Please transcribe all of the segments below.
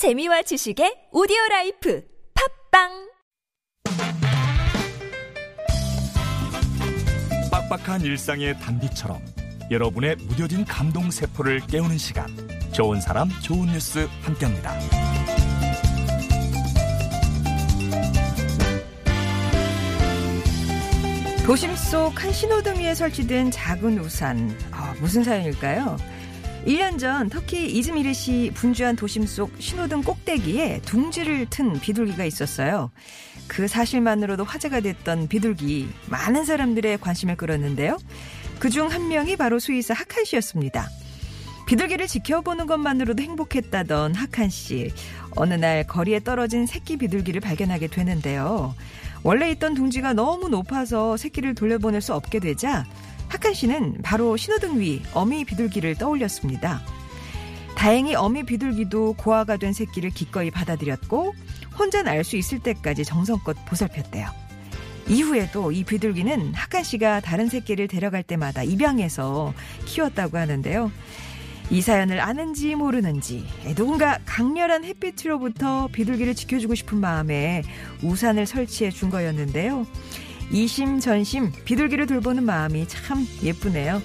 재미와 지식의 오디오 라이프 팟빵 빡빡한 일상의 단비처럼 여러분의 무뎌진 감동 세포를 깨우는 시간 좋은 사람 좋은 뉴스 함께합니다. 도심 속 한 신호등 위에 설치된 작은 우산. 아, 무슨 사연일까요? 1년 전 터키 이즈미르시 분주한 도심 속 신호등 꼭대기에 둥지를 튼 비둘기가 있었어요. 그 사실만으로도 화제가 됐던 비둘기. 많은 사람들의 관심을 끌었는데요. 그중 한 명이 바로 수의사 하칸 씨였습니다. 비둘기를 지켜보는 것만으로도 행복했다던 하칸 씨. 어느 날 거리에 떨어진 새끼 비둘기를 발견하게 되는데요. 원래 있던 둥지가 너무 높아서 새끼를 돌려보낼 수 없게 되자 하칸 씨는 바로 신호등 위 어미 비둘기를 떠올렸습니다. 다행히 어미 비둘기도 고아가 된 새끼를 기꺼이 받아들였고 혼자 날 수 있을 때까지 정성껏 보살폈대요. 이후에도 이 비둘기는 하칸 씨가 다른 새끼를 데려갈 때마다 입양해서 키웠다고 하는데요. 이 사연을 아는지 모르는지 누군가 강렬한 햇빛으로부터 비둘기를 지켜주고 싶은 마음에 우산을 설치해 준 거였는데요. 이심전심 비둘기를 돌보는 마음이 참 예쁘네요.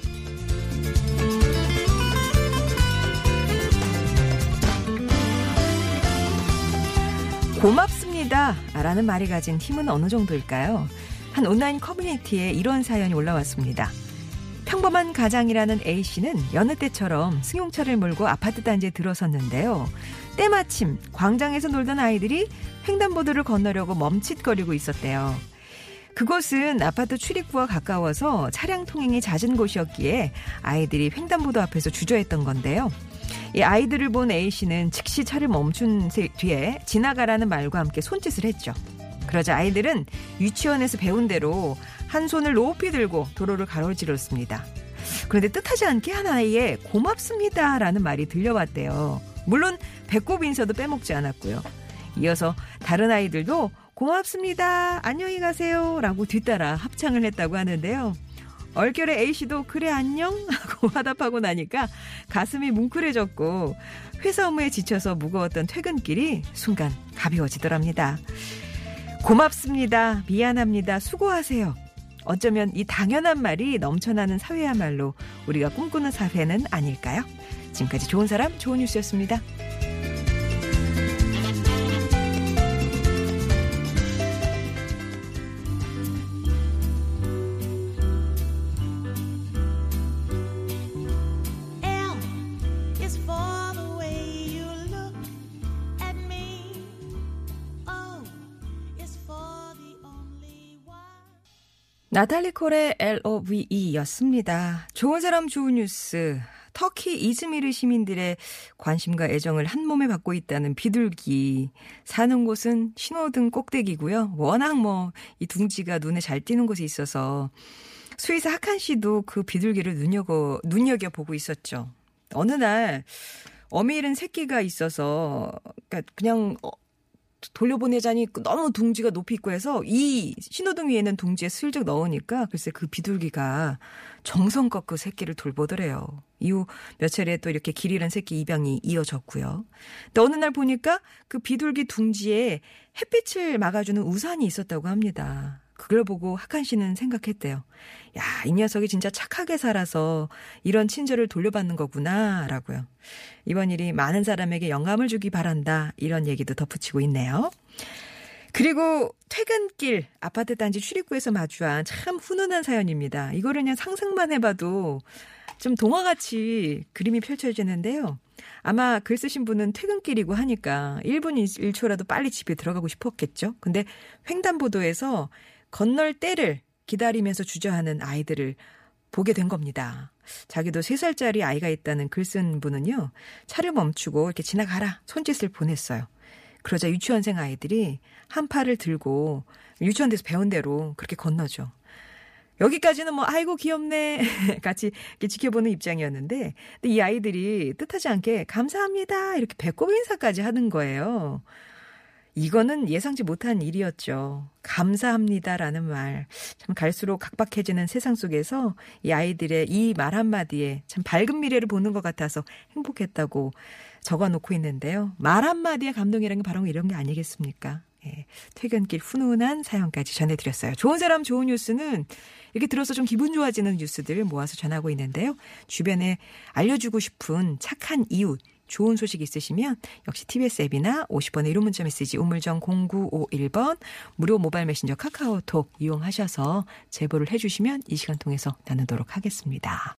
고맙습니다. 라는 말이 가진 힘은 어느 정도일까요? 한 온라인 커뮤니티에 이런 사연이 올라왔습니다. 평범한 가장이라는 A씨는 여느 때처럼 승용차를 몰고 아파트 단지에 들어섰는데요. 때마침 광장에서 놀던 아이들이 횡단보도를 건너려고 멈칫거리고 있었대요. 그곳은 아파트 출입구와 가까워서 차량 통행이 잦은 곳이었기에 아이들이 횡단보도 앞에서 주저했던 건데요. 이 아이들을 본 A씨는 즉시 차를 멈춘 뒤에 지나가라는 말과 함께 손짓을 했죠. 그러자 아이들은 유치원에서 배운 대로 한 손을 높이 들고 도로를 가로질렀습니다. 그런데 뜻하지 않게 한 아이의 고맙습니다라는 말이 들려왔대요. 물론 배꼽 인사도 빼먹지 않았고요. 이어서 다른 아이들도 고맙습니다. 안녕히 가세요. 라고 뒤따라 합창을 했다고 하는데요. 얼결에 A씨도 그래 안녕 하고 화답하고 나니까 가슴이 뭉클해졌고 회사 업무에 지쳐서 무거웠던 퇴근길이 순간 가벼워지더랍니다. 고맙습니다. 미안합니다. 수고하세요. 어쩌면 이 당연한 말이 넘쳐나는 사회야말로 우리가 꿈꾸는 사회는 아닐까요? 지금까지 좋은 사람, 좋은 뉴스였습니다. 나탈리 콜의 LOVE였습니다. 좋은 사람 좋은 뉴스. 터키 이즈미르 시민들의 관심과 애정을 한 몸에 받고 있다는 비둘기. 사는 곳은 신호등 꼭대기고요. 워낙 뭐 이 둥지가 눈에 잘 띄는 곳에 있어서 스위스 하칸 씨도 그 비둘기를 눈여겨 눈여겨 보고 있었죠. 어느 날 어미 잃은 새끼가 있어서 그러니까 그냥 돌려보내자니 너무 둥지가 높이 있고 해서 이 신호등 위에는 둥지에 슬쩍 넣으니까 글쎄 그 비둘기가 정성껏 그 새끼를 돌보더래요. 이후 몇 차례 또 이렇게 길 잃은 새끼 입양이 이어졌고요. 근데 어느 날 보니까 그 비둘기 둥지에 햇빛을 막아주는 우산이 있었다고 합니다. 그걸 보고 하칸 씨는 생각했대요. 야, 이 녀석이 진짜 착하게 살아서 이런 친절을 돌려받는 거구나, 라고요. 이번 일이 많은 사람에게 영감을 주기 바란다, 이런 얘기도 덧붙이고 있네요. 그리고 퇴근길 아파트 단지 출입구에서 마주한 참 훈훈한 사연입니다. 이거를 그냥 상상만 해봐도 좀 동화같이 그림이 펼쳐지는데요. 아마 글 쓰신 분은 퇴근길이고 하니까 1분 1초라도 빨리 집에 들어가고 싶었겠죠. 근데 횡단보도에서 건널 때를 기다리면서 주저하는 아이들을 보게 된 겁니다. 자기도 3살짜리 아이가 있다는 글 쓴 분은요, 차를 멈추고 이렇게 지나가라 손짓을 보냈어요. 그러자 유치원생 아이들이 한 팔을 들고 유치원에서 배운 대로 그렇게 건너죠. 여기까지는 뭐 아이고 귀엽네 같이 지켜보는 입장이었는데 근데 이 아이들이 뜻하지 않게 감사합니다 이렇게 배꼽 인사까지 하는 거예요. 이거는 예상치 못한 일이었죠. 감사합니다라는 말. 참 갈수록 각박해지는 세상 속에서 이 아이들의 이 말 한마디에 참 밝은 미래를 보는 것 같아서 행복했다고 적어 놓고 있는데요. 말 한마디에 감동이라는 게 바로 이런 게 아니겠습니까? 예, 퇴근길 훈훈한 사연까지 전해드렸어요. 좋은 사람 좋은 뉴스는 이렇게 들어서 좀 기분 좋아지는 뉴스들을 모아서 전하고 있는데요. 주변에 알려주고 싶은 착한 이웃, 좋은 소식 있으시면 역시 TBS 앱이나 50번의 1호 문자 메시지 우물정 0951번 무료 모바일 메신저 카카오톡 이용하셔서 제보를 해주시면 이 시간 통해서 나누도록 하겠습니다.